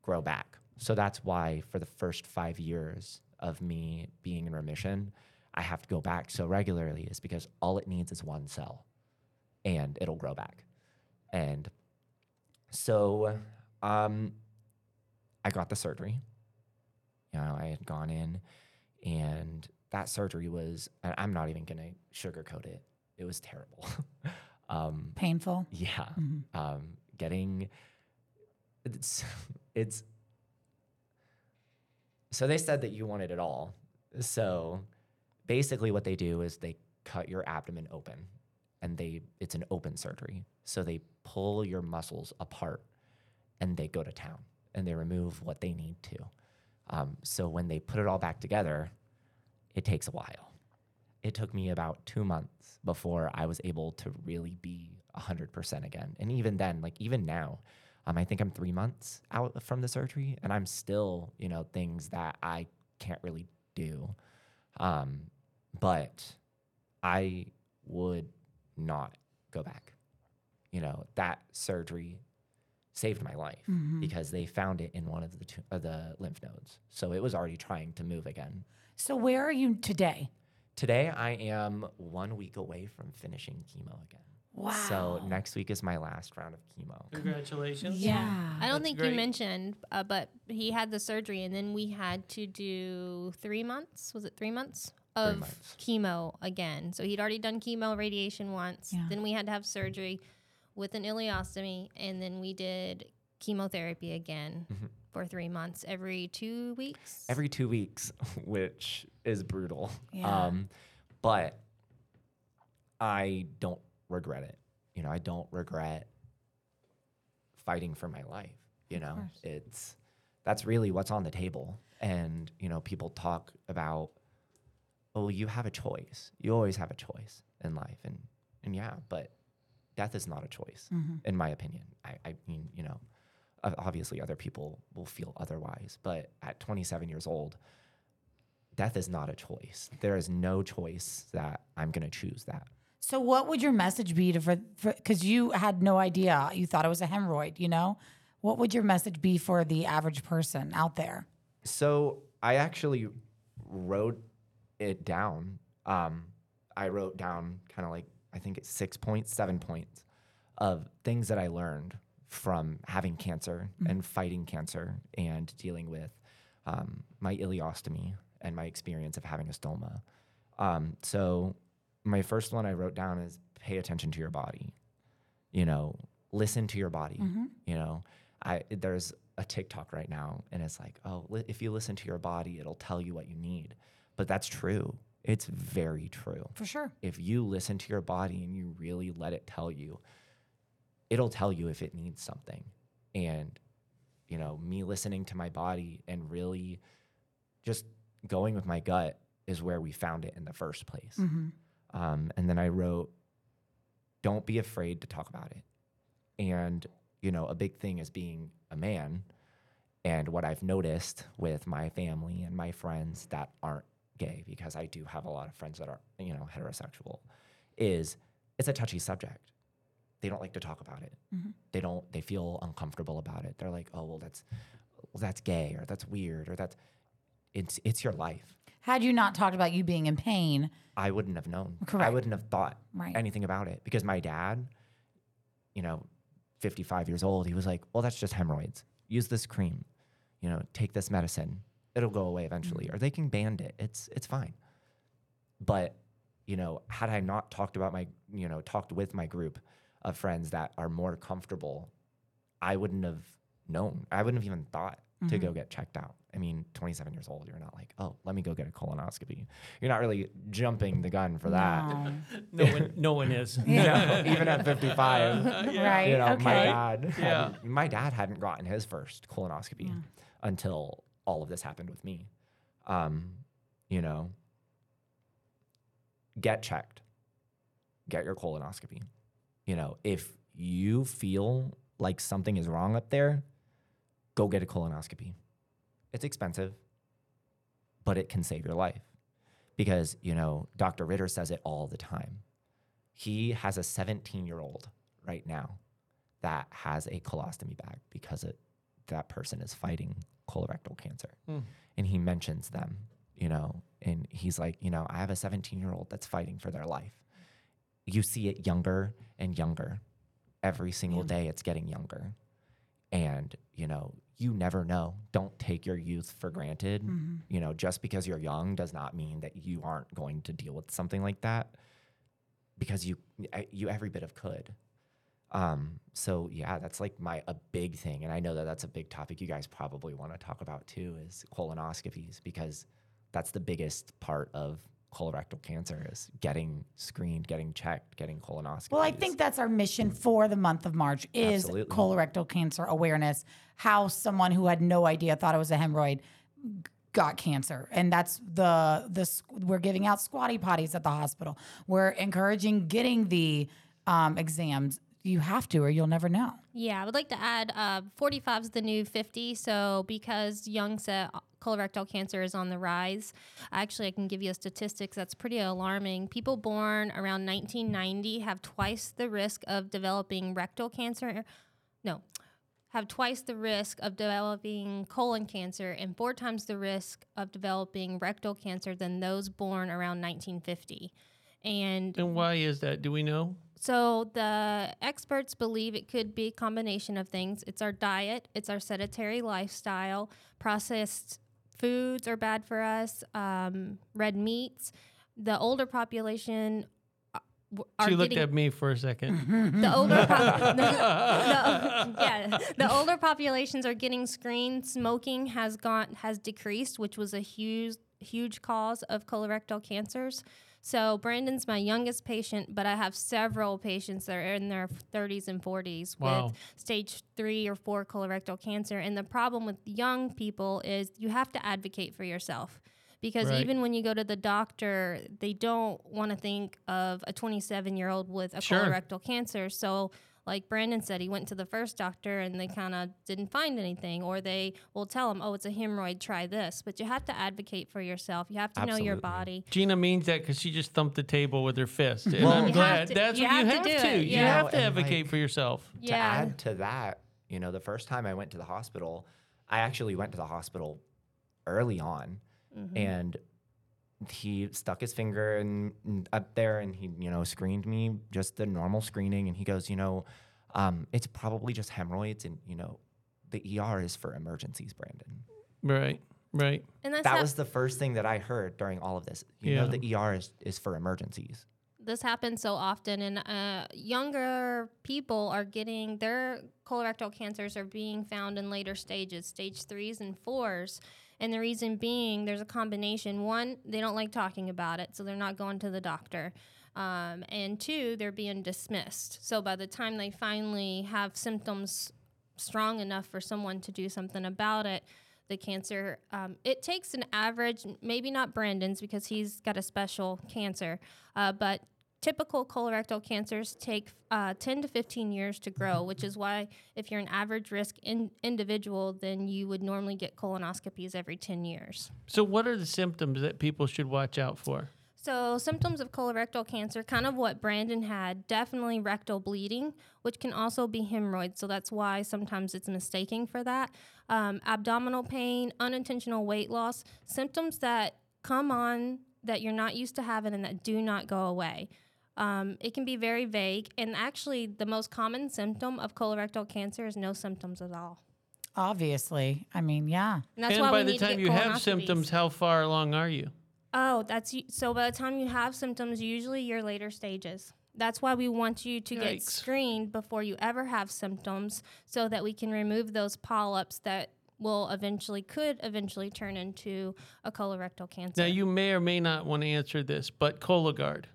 grow back. So that's why for the first five years of me being in remission, I have to go back so regularly, is because all it needs is one cell and it'll grow back. And so um, I got the surgery. You know, I had gone in and that surgery was, and I'm not even going to sugarcoat it, it was terrible. um, Painful. yeah. Um, getting it's it's so they said that you wanted it all. So basically what they do is they cut your abdomen open and they it's an open surgery. So they pull your muscles apart and they go to town and they remove what they need to. Um, so when they put it all back together, it takes a while. It took me about two months before I was able to really be 100% again. And even then, like even now, um, I think I'm three months out from the surgery and I'm still, you know, things that I can't really do. Um, but I would not go back. You know, that surgery saved my life because they found it in one of the of the lymph nodes. So it was already trying to move again. So where are you today? Today I am one week away from finishing chemo again. Wow. So next week is my last round of chemo. Congratulations. Yeah. I don't That's think great. you mentioned, uh, but he had the surgery, and then we had to do three months. Was it three months of months. chemo again? So he'd already done chemo radiation once. Yeah. Then we had to have surgery with an ileostomy, and then we did chemotherapy again for three months, every two weeks. every two weeks, which is brutal. Yeah. Um, but I don't regret it. You know, I don't regret fighting for my life. You know, it's that's really what's on the table. And, you know, people talk about, oh, you have a choice. You always have a choice in life. And, and yeah, but death is not a choice, in my opinion. I, I mean, you know, obviously other people will feel otherwise. But at 27 years old, death is not a choice. There is no choice that I'm going to choose that. So, what would your message be to for because you had no idea, you thought it was a hemorrhoid, you know? What would your message be for the average person out there? So I actually wrote it down. Um, I wrote down kind of like I think it's six points, seven points of things that I learned from having cancer and fighting cancer and dealing with um, my ileostomy and my experience of having a stoma. Um, so my first one I wrote down is pay attention to your body. You know, listen to your body. You know, I there's a TikTok right now, and it's like, oh, li- if you listen to your body, it'll tell you what you need. But that's true. It's very true. For sure. If you listen to your body and you really let it tell you, it'll tell you if it needs something. And, you know, me listening to my body and really just going with my gut is where we found it in the first place. Um, and then I wrote, don't be afraid to talk about it. And, you know, a big thing is being a man. And what I've noticed with my family and my friends that aren't gay, because I do have a lot of friends that are, you know, heterosexual, is it's a touchy subject. They don't like to talk about it. They don't, they feel uncomfortable about it. They're like, oh, well, that's, well, that's gay or that's weird or that's, it's, it's your life. Had you not talked about you being in pain, I wouldn't have known. Correct. I wouldn't have thought Right. anything about it because my dad, you know, 55 years old, he was like, well, that's just hemorrhoids. Use this cream, you know, take this medicine. It'll go away eventually, Mm-hmm. or they can band it. It's, it's fine. But, you know, had I not talked about my, you know, talked with my group of friends that are more comfortable, I wouldn't have known. I wouldn't have even thought to Mm-hmm. go get checked out. I mean, 27 years old, you're not like, oh, let me go get a colonoscopy. You're not really jumping the gun for that. No. No one, no one is. You know, even at 55, right? you know, okay. my dad, Yeah. hadn't- my dad hadn't gotten his first colonoscopy until all of this happened with me. Um, you know, get checked, get your colonoscopy. You know, if you feel like something is wrong up there, go get a colonoscopy. It's expensive, but it can save your life because, you know, Dr. Ritter says it all the time. He has a 17 year old right now that has a colostomy bag because it, that person is fighting colorectal cancer. Hmm. And he mentions them, you know, and he's like, you know, I have a 17 year old that's fighting for their life. You see it younger and younger. Every single day, it's getting younger. And, you know, you never know. Don't take your youth for granted. You know, just because you're young does not mean that you aren't going to deal with something like that because you you every bit of could. Um, so yeah, that's like my a big thing, and I know that that's a big topic you guys probably want to talk about too is colonoscopies because that's the biggest part of colorectal cancer is getting screened, getting checked, getting colonoscopies. Well, I think that's our mission for the month of March is Absolutely. colorectal cancer awareness. How someone who had no idea thought it was a hemorrhoid got cancer, and that's the the we're giving out squatty potties at the hospital. We're encouraging getting the um, exams. You have to, or you'll never know. Yeah, I would like to add uh, 45 is the new 50. So, because young set colorectal cancer is on the rise, actually, I can give you a statistics that's pretty alarming. People born around 1990 have twice the risk of developing rectal cancer. No, have twice the risk of developing colon cancer and four times the risk of developing rectal cancer than those born around 1950. And And why is that? Do we know? so the experts believe it could be a combination of things. It's our diet, it's our sedentary lifestyle, processed foods are bad for us, um, red meats. The older population She looked getting at me for a second. the older pop- the, the- yeah the older populations are getting screened. Smoking has gone has decreased, which was a huge huge cause of colorectal cancers. So Brandon's my youngest patient, but I have several patients that are in their 30s and 40s Wow. with stage three or four colorectal cancer. And the problem with young people is you have to advocate for yourself. Because Right. even when you go to the doctor, they don't want to think of a 27 year old with a Sure. colorectal cancer. So, like Brandon said, he went to the first doctor and they kind of didn't find anything, or they will tell him, oh, it's a hemorrhoid, try this. But you have to advocate for yourself. You have to know your body. Gina means that because she just thumped the table with her fist. And Well- I'm You glad. have to- That's you what you have have to to. do You yeah. have to advocate like, for yourself. Yeah. to add to that, you know, the first time I went to the hospital, I actually went to the hospital early on, Mm-hmm. and he stuck his finger in, in- up there and he, you know, screened me just the normal screening, and he goes, you know, um, it's probably just hemorrhoids, and you know, the ER is for emergencies, Brandon. Right. Right. And that's That hap- was the first thing that I heard during all of this. You know, the ER is, is for emergencies. this happens so often and uh, younger people are getting their colorectal cancers are being found in later stages stage threes and fours and the reason being there's a combination. One they don't like talking about it so they're not going to the doctor. Um, and two they're being dismissed. So by the time they finally have symptoms strong enough for someone to do something about it the cancer um, it takes an average maybe not brandon's because he's got a special cancer uh, but typical colorectal cancers take uh, 10 to 15 years to grow which is why if you're an average risk in- individual then you would normally get colonoscopies every 10 years So, what are the symptoms that people should watch out for? so, symptoms of colorectal cancer, kind of what Brandon had, definitely rectal bleeding, which can also be hemorrhoids. So, that's why sometimes it's mistaking for that. Um, abdominal pain, unintentional weight loss, symptoms that come on that you're not used to having and that do not go away. Um, it can be very vague. And actually, the most common symptom of colorectal cancer is no symptoms at all. Obviously. I mean, yeah. And that's and why by the time you have symptoms, how far along are you? Oh, that's so by the time you have symptoms, usually your later stages. That's why we want you to get screened before you ever have symptoms so that we can remove those polyps that will eventually could eventually turn into a colorectal cancer. Now, you may or may not want to answer this, but Cologuard.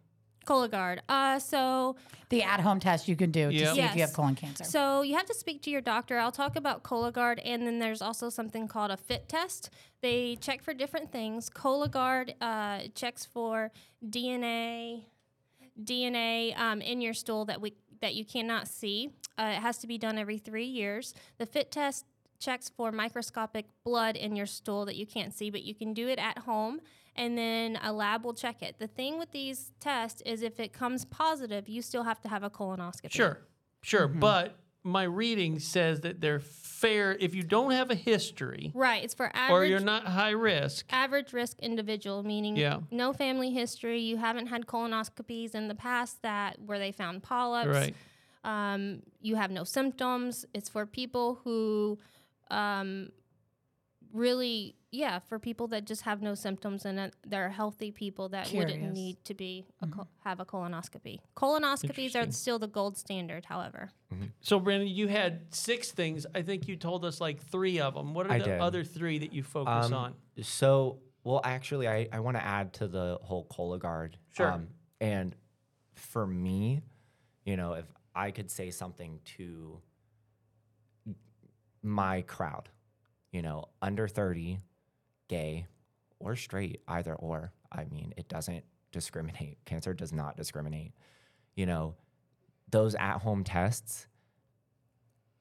Cologuard. Uh so The at home test you can do to Yep. see if you have colon cancer. So you have to speak to your doctor. I'll talk about Cologuard, and then there's also something called a FIT test. They check for different things. Cologuard uh, checks for DNA, DNA um, in your stool that we that you cannot see. Uh, it has to be done every three years. The FIT test checks for microscopic blood in your stool that you can't see, but you can do it at home. And then a lab will check it. The thing with these tests is if it comes positive, you still have to have a colonoscopy. Sure, sure. Mm-hmm. But my reading says that they're fair if you don't have a history Right. It's for average. or you're not high risk. average risk individual, meaning Yeah. no family history. You haven't had colonoscopies in the past that where they found polyps. Right. Um, you have no symptoms. It's for people who um, really, yeah, for people that just have no symptoms and uh, they're healthy people that wouldn't need to be a col- have a colonoscopy. Colonoscopies are still the gold standard, however. So, Brandon, you had six things. I think you told us like three of them. What are I the did. other three that you focus Um, on? So, well, actually, I, I want to add to the whole Cologuard. Sure. Um, and for me, you know, if I could say something to my crowd, you know, under 30, gay or straight, either or, I mean, it doesn't discriminate. Cancer does not discriminate. You know, those at home tests,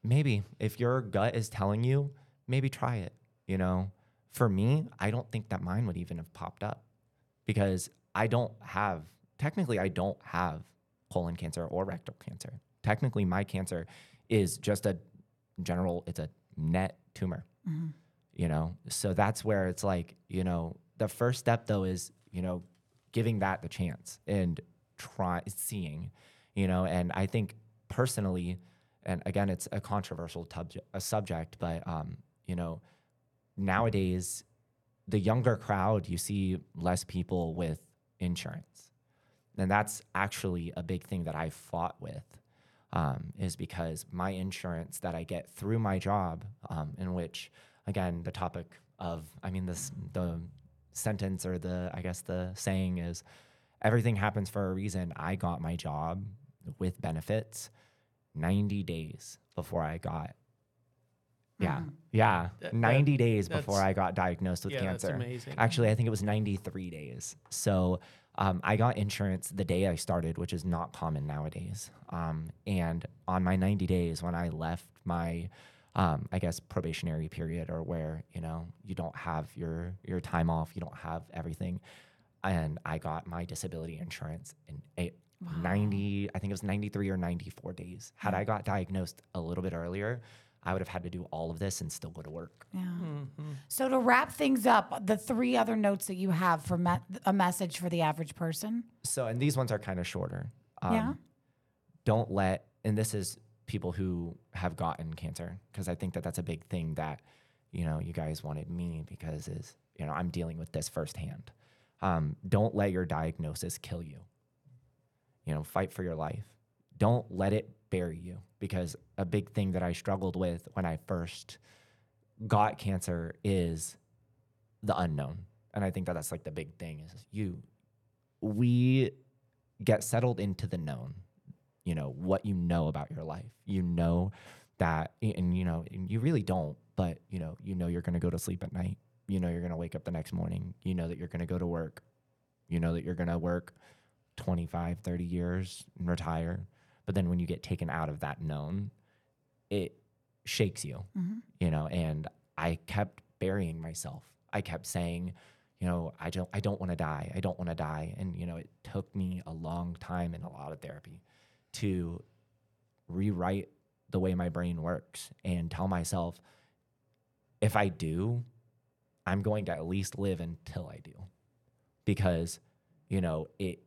maybe if your gut is telling you, maybe try it. You know, for me, I don't think that mine would even have popped up because I don't have, technically, I don't have colon cancer or rectal cancer. Technically, my cancer is just a general, it's a NET tumor, you know? So that's where it's like, you know, the first step though is, you know, giving that the chance and try seeing, you know, and I think personally, and again, it's a controversial tub- a subject, but, um, you know, nowadays, the younger crowd, you see less people with insurance. And that's actually a big thing that I fought with, um, is because my insurance that I get through my job, um, in which, again, the topic of, I mean, this, the sentence or the, I guess the saying is, everything happens for a reason. I got my job with benefits 90 days before I got yeah. Yeah. That- that- 90 days before I got diagnosed with Yeah, that's cancer. amazing. Actually, I think it was 93 days. So, Um, I got insurance the day I started, which is not common nowadays. Um, and on my 90 days, when I left my, um, I guess probationary period, or where you know you don't have your your time off, you don't have everything, and I got my disability insurance in eight, 90, I think it was 93 or 94 days. Had I got diagnosed a little bit earlier, I would have had to do all of this and still go to work. Yeah. So to wrap things up, the three other notes that you have for me- a message for the average person. So, and these ones are kind of shorter. Um, Yeah. Don't let, and this is people who have gotten cancer, because I think that that's a big thing that, you know, you guys wanted me because is, you know, I'm dealing with this firsthand. Um, don't let your diagnosis kill you. You know, fight for your life. Don't let it bury you because a big thing that I struggled with when I first got cancer is the unknown. And I think that that's like the big thing is you, we get settled into the known, you know, what you know about your life. You know that, and you know, and you really don't, but you know, you know you're going to go to sleep at night. You know you're going to wake up the next morning. You know that you're going to go to work. You know that you're going to work 25, 30 years and retire. But then when you get taken out of that known, it shakes you, mm-hmm. you know, and I kept burying myself. I kept saying, you know, I don't I don't want to die. I don't want to die. And you know, it took me a long time and a lot of therapy to rewrite the way my brain works and tell myself if I do, I'm going to at least live until I do. Because, you know, it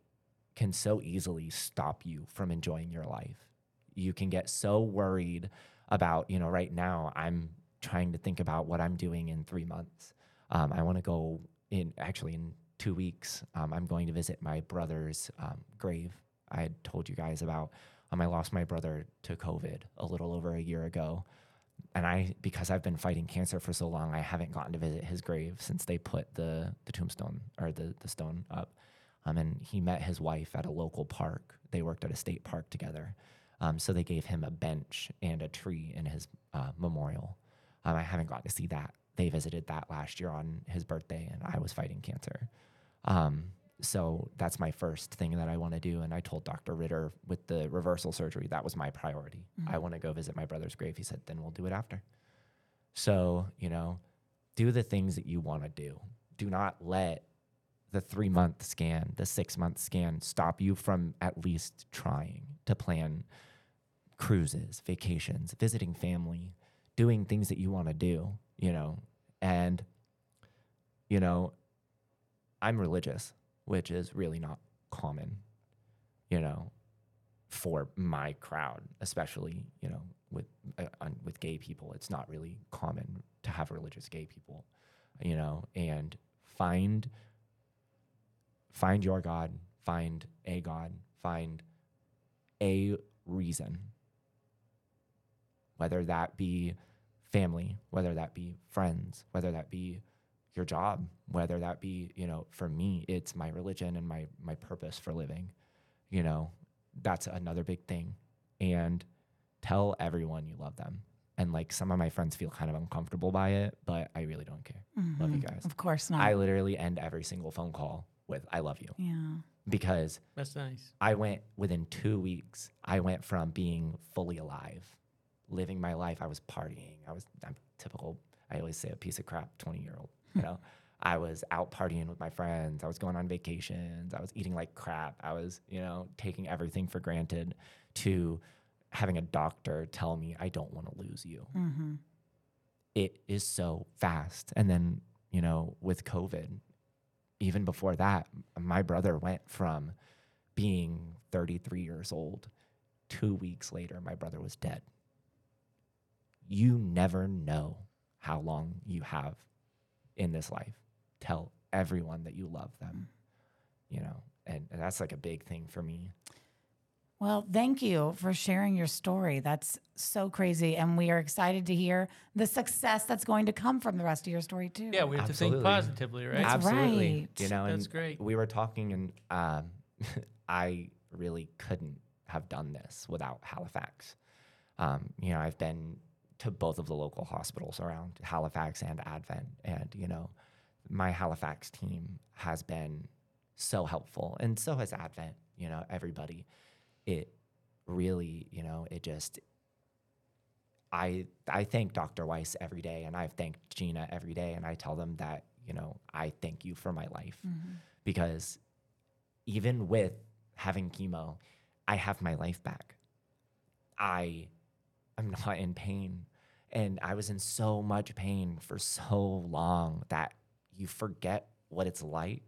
can so easily stop you from enjoying your life. You can get so worried about, you know, right now I'm trying to think about what I'm doing in three months. Um, I want to go in, actually, in two weeks, um, I'm going to visit my brother's um, grave. I had told you guys about. Um, I lost my brother to COVID a little over a year ago. And I, because I've been fighting cancer for so long, I haven't gotten to visit his grave since they put the, the tombstone or the, the stone up. Um, and he met his wife at a local park. They worked at a state park together. Um, so they gave him a bench and a tree in his uh, memorial. Um, I haven't gotten to see that. They visited that last year on his birthday, and I was fighting cancer. Um, so that's my first thing that I want to do. And I told Dr. Ritter with the reversal surgery, that was my priority. I want to go visit my brother's grave. He said, then we'll do it after. So, you know, do the things that you want to do. Do not let the three month scan, the six month scan stop you from at least trying to plan cruises, vacations, visiting family, doing things that you want to do, you know. And, you know, I'm religious, which is really not common, you know, for my crowd, especially, you know, with uh, with gay people. It's not really common to have religious gay people, you know, and find find your God, find a God, find a reason. Whether that be family, whether that be friends, whether that be your job, whether that be, you know, for me, it's my religion and my my purpose for living. You know, that's another big thing. And tell everyone you love them. And like some of my friends feel kind of uncomfortable by it, but I really don't care. Love you mm-hmm. guys. Of course not. I literally end every single phone call with I love you yeah. because That's nice. I went within two weeks, I went from being fully alive, living my life. I was partying. I was I'm typical, I always say a piece of crap 20 year old, you know. I was out partying with my friends. I was going on vacations. I was eating like crap. I was, you know, taking everything for granted to having a doctor tell me I don't want to lose you. Mm-hmm. It is so fast. And then, you know, with COVID, even before that, my brother went from being 33 years old. Two weeks later, my brother was dead. You never know how long you have in this life. Tell everyone that you love them, you know, and, and that's like a big thing for me. Well, thank you for sharing your story. That's so crazy. And we are excited to hear the success that's going to come from the rest of your story, too. Yeah, we have to think Absolutely. positively, right? That's Absolutely. right. You know, That's great. We were talking, and um, I really couldn't have done this without Halifax. Um, you know, I've been to both of the local hospitals around Halifax and Advent, and you know, my Halifax team has been so helpful. And so has Advent, you know, everybody. It really, you know, it just I I thank Dr. Weiss every day and I've thanked Gina every day and I tell them that, you know, I thank you for my life mm-hmm. because even with having chemo, I have my life back. I am not in pain. And I was in so much pain for so long that you forget what it's like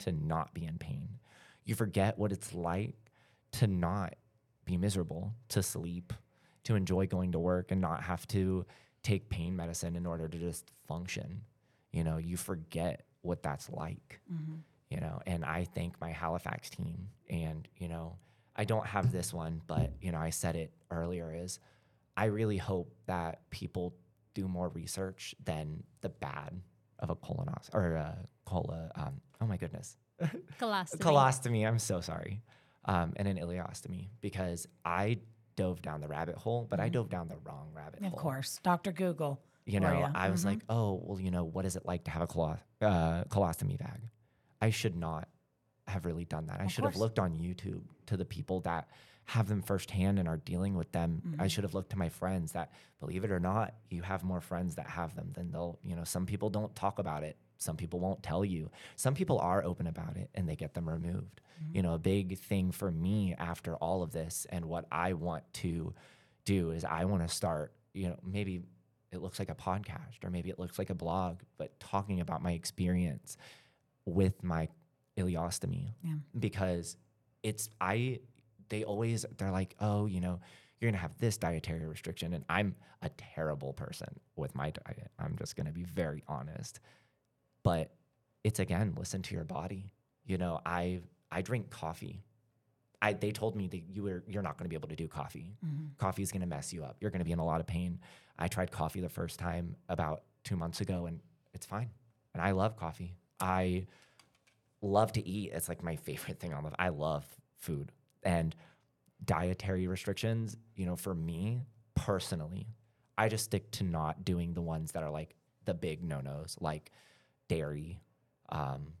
to not be in pain. You forget what it's like to not be miserable, to sleep, to enjoy going to work and not have to take pain medicine in order to just function. You know, you forget what that's like you know and i thank my halifax team and you know i don't have this one but you know i said it earlier is i really hope that people do more research than the bad of a colonoscopy or a cola um, oh my goodness Colostomy. colostomy i'm so sorry um, and an ileostomy because i dove down the rabbit hole but i dove down the wrong rabbit Of hole Of course, Dr. Google. you know, ya. I was like, oh, well, you know, what is it like to have a colo- uh, colostomy bag? I should not have really done that. I should have looked on YouTube to the people that have them firsthand and are dealing with them. Mm-hmm. I should have looked to my friends that, believe it or not, you have more friends that have them than they'll, you know, some people don't talk about it. Some people won't tell you. Some people are open about it and they get them removed. Mm-hmm. You know, a big thing for me after all of this and what I want to do is I want to start, you know, maybe it looks like a podcast or maybe it looks like a blog, but talking about my experience with my ileostomy Yeah. because it's I they always they're like, "Oh, you know, you're going to have this dietary restriction." And I'm a terrible person with my diet. I'm just going to be very honest. But it's again, listen to your body. You know, I I drink coffee. I, they told me that you were you're not going to be able to do coffee. Mm-hmm. Coffee is going to mess you up. You're going to be in a lot of pain. I tried coffee the first time about two months ago, and it's fine. And I love coffee. I love to eat. It's like my favorite thing on the. I love food and dietary restrictions. You know, for me personally, I just stick to not doing the ones that are like the big no nos, like dairy, um,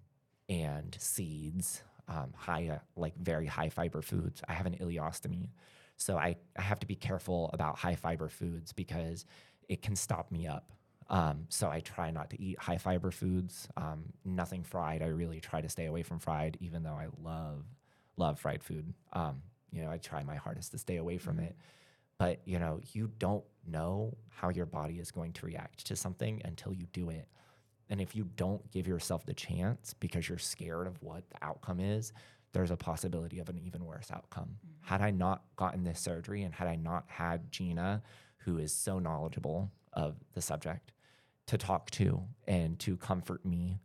and seeds, um, high uh, like very high fiber foods. I have an ileostomy, so I, I have to be careful about high fiber foods because it can stop me up. Um, so I try not to eat high fiber foods, um, nothing fried. I really try to stay away from fried, even though I love love fried food. Um, you know, I try my hardest to stay away from it. But you know, you don't know how your body is going to react to something until you do it. And if you don't give yourself the chance because you're scared of what the outcome is, there's a possibility of an even worse outcome. Mm-hmm. Had I not gotten this surgery and had I not had Gina, who is so knowledgeable of the subject, to talk to and to comfort me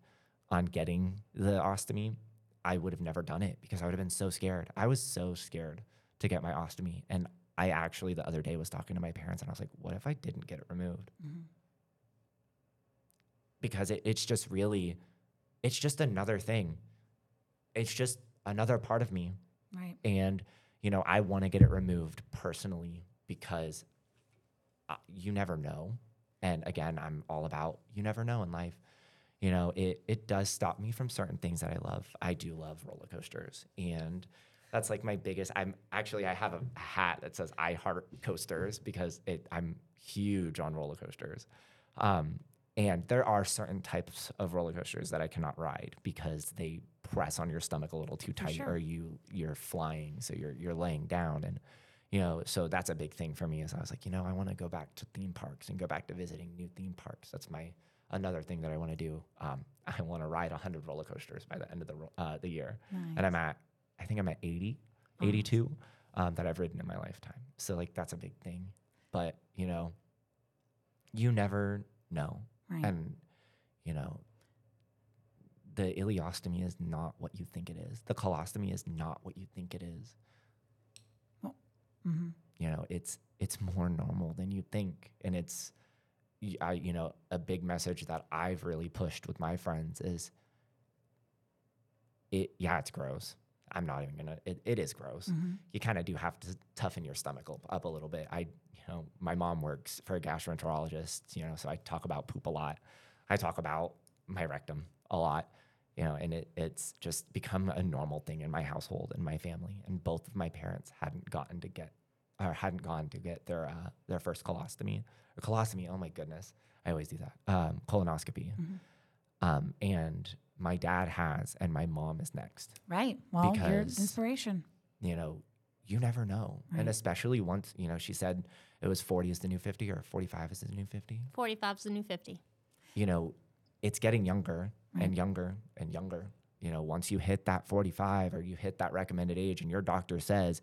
on getting the ostomy, I would have never done it because I would have been so scared. I was so scared to get my ostomy. And I actually, the other day, was talking to my parents and I was like, what if I didn't get it removed? Mm-hmm. Because it, it's just really, it's just another thing. It's just another part of me. Right. And, you know, I want to get it removed personally because uh, you never know. And again, I'm all about you never know in life. You know, it, it does stop me from certain things that I love. I do love roller coasters. And that's like my biggest. I'm actually, I have a hat that says I heart coasters because it, I'm huge on roller coasters. Um, and there are certain types of roller coasters that I cannot ride because they press on your stomach a little too tight, sure. or you you're flying, so you're you're laying down, and you know, so that's a big thing for me. Is I was like, you know, I want to go back to theme parks and go back to visiting new theme parks. That's my another thing that I want to do. Um, I want to ride 100 roller coasters by the end of the uh, the year, and I'm at I think I'm at 80, 82 um, that I've ridden in my lifetime. So like that's a big thing, but you know, you never know. Right. And, you know, the ileostomy is not what you think it is. The colostomy is not what you think it is. Mm-hmm. You know, it's it's more normal than you think, and it's, I you know, a big message that I've really pushed with my friends is, it yeah, it's gross. I'm not even gonna. It, it is gross. You kind of do have to toughen your stomach up, up a little bit. I, you know, my mom works for a gastroenterologist, you know, so I talk about poop a lot. I talk about my rectum a lot, you know, and it, it's just become a normal thing in my household and my family. And both of my parents hadn't gotten to get or hadn't gone to get their uh, their first colostomy or colostomy. Oh my goodness, I always do that. Um, colonoscopy. Um, and my dad has, and my mom is next. Right. Well, you're Because- inspiration. You know, you never know, and especially once you know, she said it was forty is the new fifty or forty five is the new fifty. 45 is the new 50. you know, it's getting younger and younger and younger. You know, once you hit that 45 or you hit that recommended age and your doctor says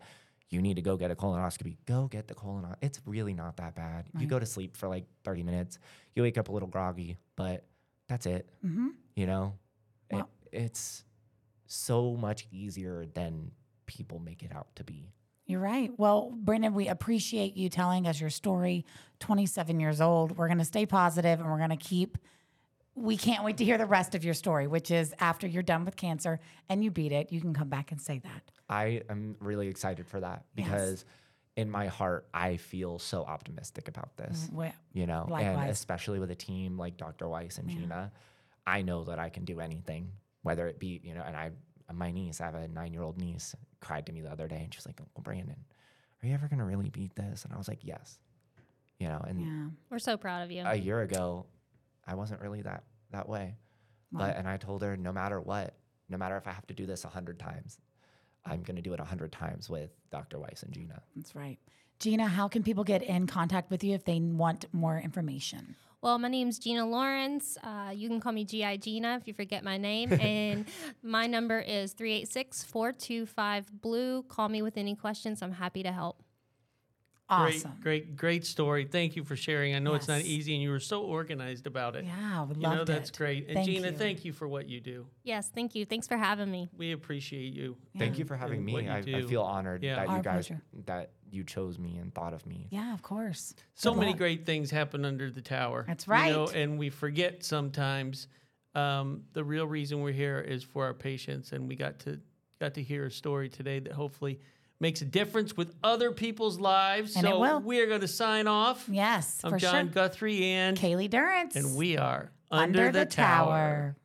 you need to go get a colonoscopy, go get the colonoscopy. It's really not that bad. You go to sleep for like 30 minutes, you wake up a little groggy, but that's it. Mm-hmm. You know, It- it's so much easier than people make it out to be. You're right. Well, Brandon, we appreciate you telling us your story. 27 years old. We're going to stay positive and we're going to keep. We can't wait to hear the rest of your story, which is after you're done with cancer and you beat it, you can come back and say that. I am really excited for that Yes. because in my heart, I feel so optimistic about this. Mm, well, you know, and especially with a team like Dr. Weiss and Gina, I know that I can do anything, whether it be, you know, and I, my niece, I have a nine year old niece, cried to me the other day and she's like, Uncle Brandon, are you ever going to really beat this? And I was like, yes, you know, and yeah. We're so proud of you. a year ago, I wasn't really that, that way. But, and I told her, no matter what, no matter if I have to do this a hundred times, I'm going to do it a hundred times with Dr. Weiss and Gina. That's right. Gina, how can people get in contact with you if they want more information? Well, my name's Gina Lawrence. Uh, you can call me GI Gina if you forget my name. and my number is 386 425 Blue. Call me with any questions. I'm happy to help. Awesome. Great, great, great story. Thank you for sharing. I know it's not easy, and you were so organized about it. Yeah, we you know that's it. great. And Thank Gina, you. thank you for what you do. Yes, thank you. Thanks for having me. We appreciate you. Thank you for having me. I, I feel honored Yeah. that Our you guys pleasure. that you chose me and thought of me. Yeah, of course. So Good many luck. great things happen under the tower. That's You know, right. and we forget sometimes um, the real reason we're here is for our patients, and we got to got to hear a story today that hopefully makes a difference with other people's lives. And it so will. we're going to sign off. Yes, I'm for John sure. Guthrie, and Kaylee Durrance. and we are Under, the, tower.